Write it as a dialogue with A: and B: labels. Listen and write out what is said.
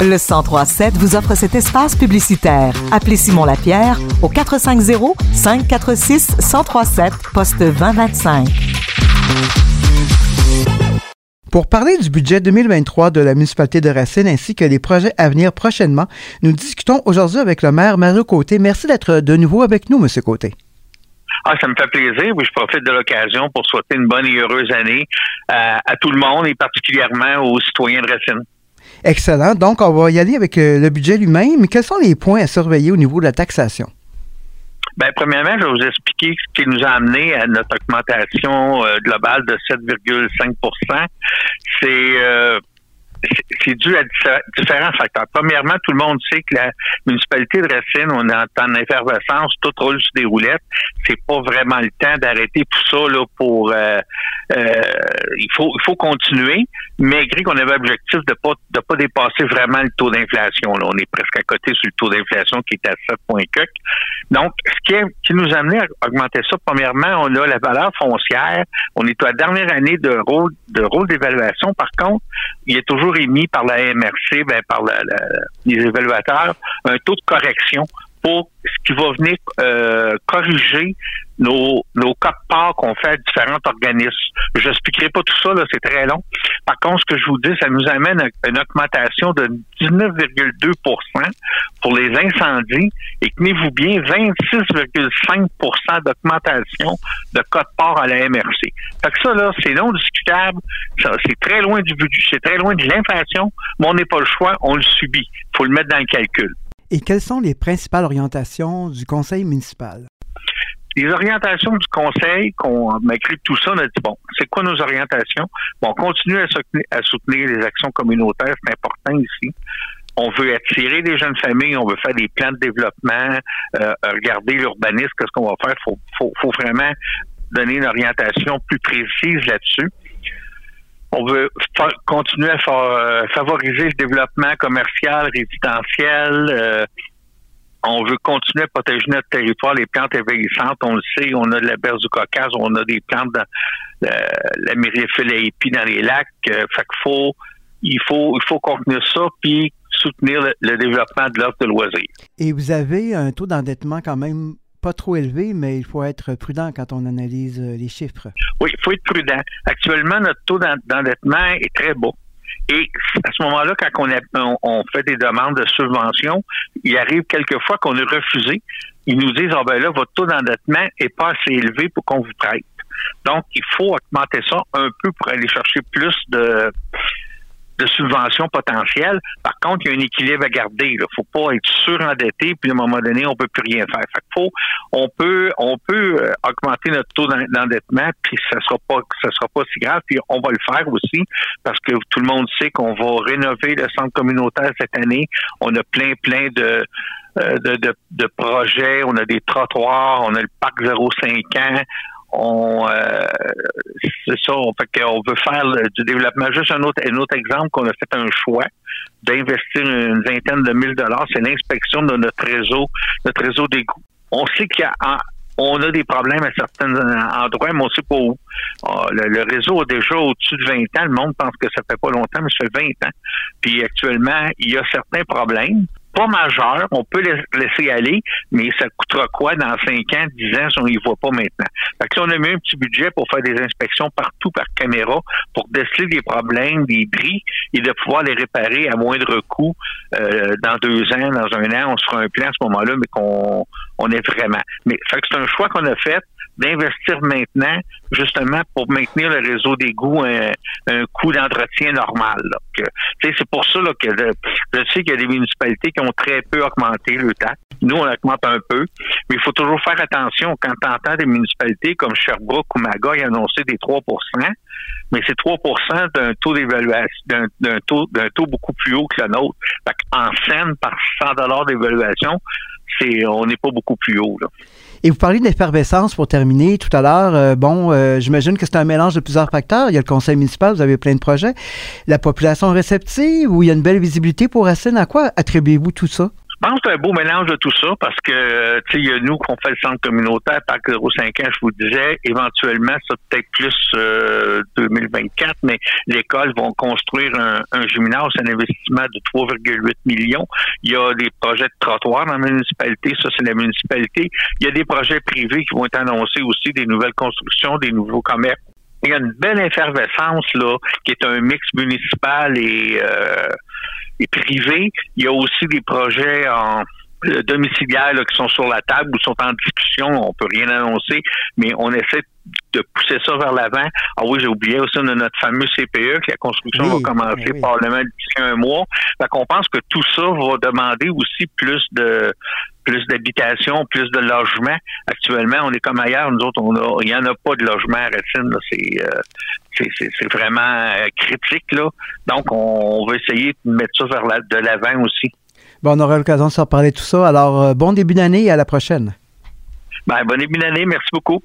A: Le 1037 vous offre cet espace publicitaire. Appelez Simon Lapierre au 450 546 1037 poste 2025.
B: Pour parler du budget 2023 de la municipalité de Racine ainsi que des projets à venir prochainement, nous discutons aujourd'hui avec le maire Mario Côté. Merci d'être de nouveau avec nous, Monsieur Côté.
C: Ah, ça me fait plaisir. Oui, je profite de l'occasion pour souhaiter une bonne et heureuse année à, à tout le monde et particulièrement aux citoyens de Racine.
B: Excellent. Donc, on va y aller avec euh, le budget lui-même. Quels sont les points à surveiller au niveau de la taxation?
C: Ben, premièrement, je vais vous expliquer ce qui nous a amené à notre augmentation euh, globale de 7,5 C'est euh, c'est dû à différents facteurs. Premièrement, tout le monde sait que la municipalité de Racine, on est en temps d'effervescence, tout roule sur des roulettes. C'est pas vraiment le temps d'arrêter tout ça là, pour il faut il faut continuer, malgré qu'on avait l'objectif de pas de pas dépasser vraiment le taux d'inflation. On est presque à côté sur le taux d'inflation qui est à 7,4. Donc, ce qui, est, qui nous a amené à augmenter ça, premièrement, on a la valeur foncière. On est à la dernière année de rôle de rôle d'évaluation. Par contre, il a toujours émis par la MRC, ben, par les évaluateurs, un taux de correction pour ce qui va venir euh, corriger nos, nos cas de part qu'on fait à différents organismes. Je n'expliquerai pas tout ça, c'est très long. Par contre, ce que je vous dis, ça nous amène à une augmentation de 19,2% pour les incendies et tenez-vous bien, 26,5% d'augmentation de cas de part à la MRC. Fait que ça, là, c'est non discutable. C'est très loin du budget, c'est très loin de l'inflation, mais on n'est pas le choix, on le subit. Il faut le mettre dans le calcul.
B: Et quelles sont les principales orientations du conseil municipal?
C: Les orientations du conseil, qu'on écrit tout ça, on a dit, bon, c'est quoi nos orientations? Bon, on continue à soutenir, les actions communautaires, c'est important ici. On veut attirer des jeunes familles, on veut faire des plans de développement, euh, regarder l'urbanisme, qu'est-ce qu'on va faire. Il faut, faut, vraiment donner une orientation plus précise là-dessus. On veut continuer à euh, favoriser le développement commercial, résidentiel. Euh, on veut continuer à protéger notre territoire, les plantes éveillissantes. On le sait, on a de la berce du Caucase, on a des plantes dans euh, la myrifile dans les lacs. fait qu'il faut, il faut, il faut contenir ça, puis soutenir le, le développement de l'offre de loisirs.
B: Et vous avez un taux d'endettement quand même pas trop élevé, mais il faut être prudent quand on analyse euh, les chiffres.
C: Oui, il faut être prudent. Actuellement, notre taux d'endettement est très bas. Et à ce moment-là, quand on, fait des demandes de subvention, il arrive quelquefois qu'on est refusé. Ils nous disent, oh ben là, votre taux d'endettement est pas assez élevé pour qu'on vous prête. Donc, il faut augmenter ça un peu pour aller chercher plus de, de subventions potentielles. Par contre, il y a un équilibre à garder. Il ne faut pas être surendetté, puis à un moment donné, on peut plus rien faire. Fait faut, on peut, on peut euh, augmenter notre taux d'endettement, puis ça sera pas, ça sera pas si grave. Puis on va le faire aussi, parce que tout le monde sait qu'on va rénover le centre communautaire cette année. On a plein, plein de euh, de, de, de, projets, on a des trottoirs, on a le parc 05 ans, on euh, c'est ça, on fait qu'on veut faire du développement. Juste un autre, un autre exemple qu'on a fait un choix d'investir une vingtaine de mille dollars, c'est l'inspection de notre réseau, notre réseau d'égouts. On sait qu'il y a on a des problèmes à certains endroits, mais on sait pas où. Ah, le, réseau a déjà au-dessus de 20 ans. Le monde pense que ça fait pas longtemps, mais ça fait 20 ans. Puis actuellement, il y a certains problèmes pas majeur, on peut laisser aller, mais ça coûtera quoi dans 5 ans, 10 ans si on y voit pas maintenant? Fait que on a mis un petit budget pour faire des inspections partout par caméra pour déceler des problèmes, des bris et de pouvoir les réparer à moindre coût euh, dans deux ans, dans un an, on se fera un plan à ce moment-là, mais qu'on on est vraiment. Mais fait que c'est un choix qu'on a fait d'investir maintenant, justement, pour maintenir le réseau d'égouts un, un coût d'entretien normal. C'est pour ça là, que je, sais qu'il y a des municipalités qui ont très peu augmenté le taxe. Nous, on augmente un peu, mais il faut toujours faire attention quand on entend des municipalités comme Sherbrooke ou Magog annoncer des 3% mais c'est 3% d'un taux d'évaluation, d'un taux, d'un taux beaucoup plus haut que le nôtre. en scène, par 100 dollars d'évaluation, c'est, on n'est pas beaucoup plus haut. Là.
B: Et vous parlez d'effervescence pour terminer tout à l'heure. Euh, bon, euh, j'imagine que c'est un mélange de plusieurs facteurs. Il y a le conseil municipal, vous avez plein de projets. La population réceptive, où il y a une belle visibilité pour Racine, à quoi attribuez-vous tout ça?
C: Pense que c'est un beau mélange de tout ça parce que, tu sais, il y a nous qu'on fait le centre communautaire, Parc 05 ans, je vous disais, éventuellement, ça peut-être plus 2024, euh, mais l'école vont construire un, un gymnase, un investissement de 3,8 millions. Il y a des projets de trottoirs dans la municipalité, ça c'est la municipalité. Il y a des projets privés qui vont être annoncés aussi, des nouvelles constructions, des nouveaux commerces. Il y a une belle effervescence là, qui est un mix municipal et euh, et privé. Il y a aussi des projets en euh, domiciliaires qui sont sur la table ou sont en discussion. On peut rien annoncer, mais on essaie de pousser ça vers l'avant. Ah oui, j'ai oublié aussi de notre fameux CPE, que la construction va commencer oui. probablement d'ici un mois. Fait qu'on pense que tout ça va demander aussi plus de plus d'habitation, plus de logement. Actuellement, on est comme ailleurs. Nous autres, on a, il n'y en a pas de logement à Racine. Euh, c'est, c'est, vraiment euh, critique. Là. Donc, on, va essayer de mettre ça vers la, de l'avant aussi.
B: Bon, on aura l'occasion de se reparler de tout ça. Alors, euh, bon début d'année et à la prochaine.
C: Ben, bon début d'année. Merci beaucoup.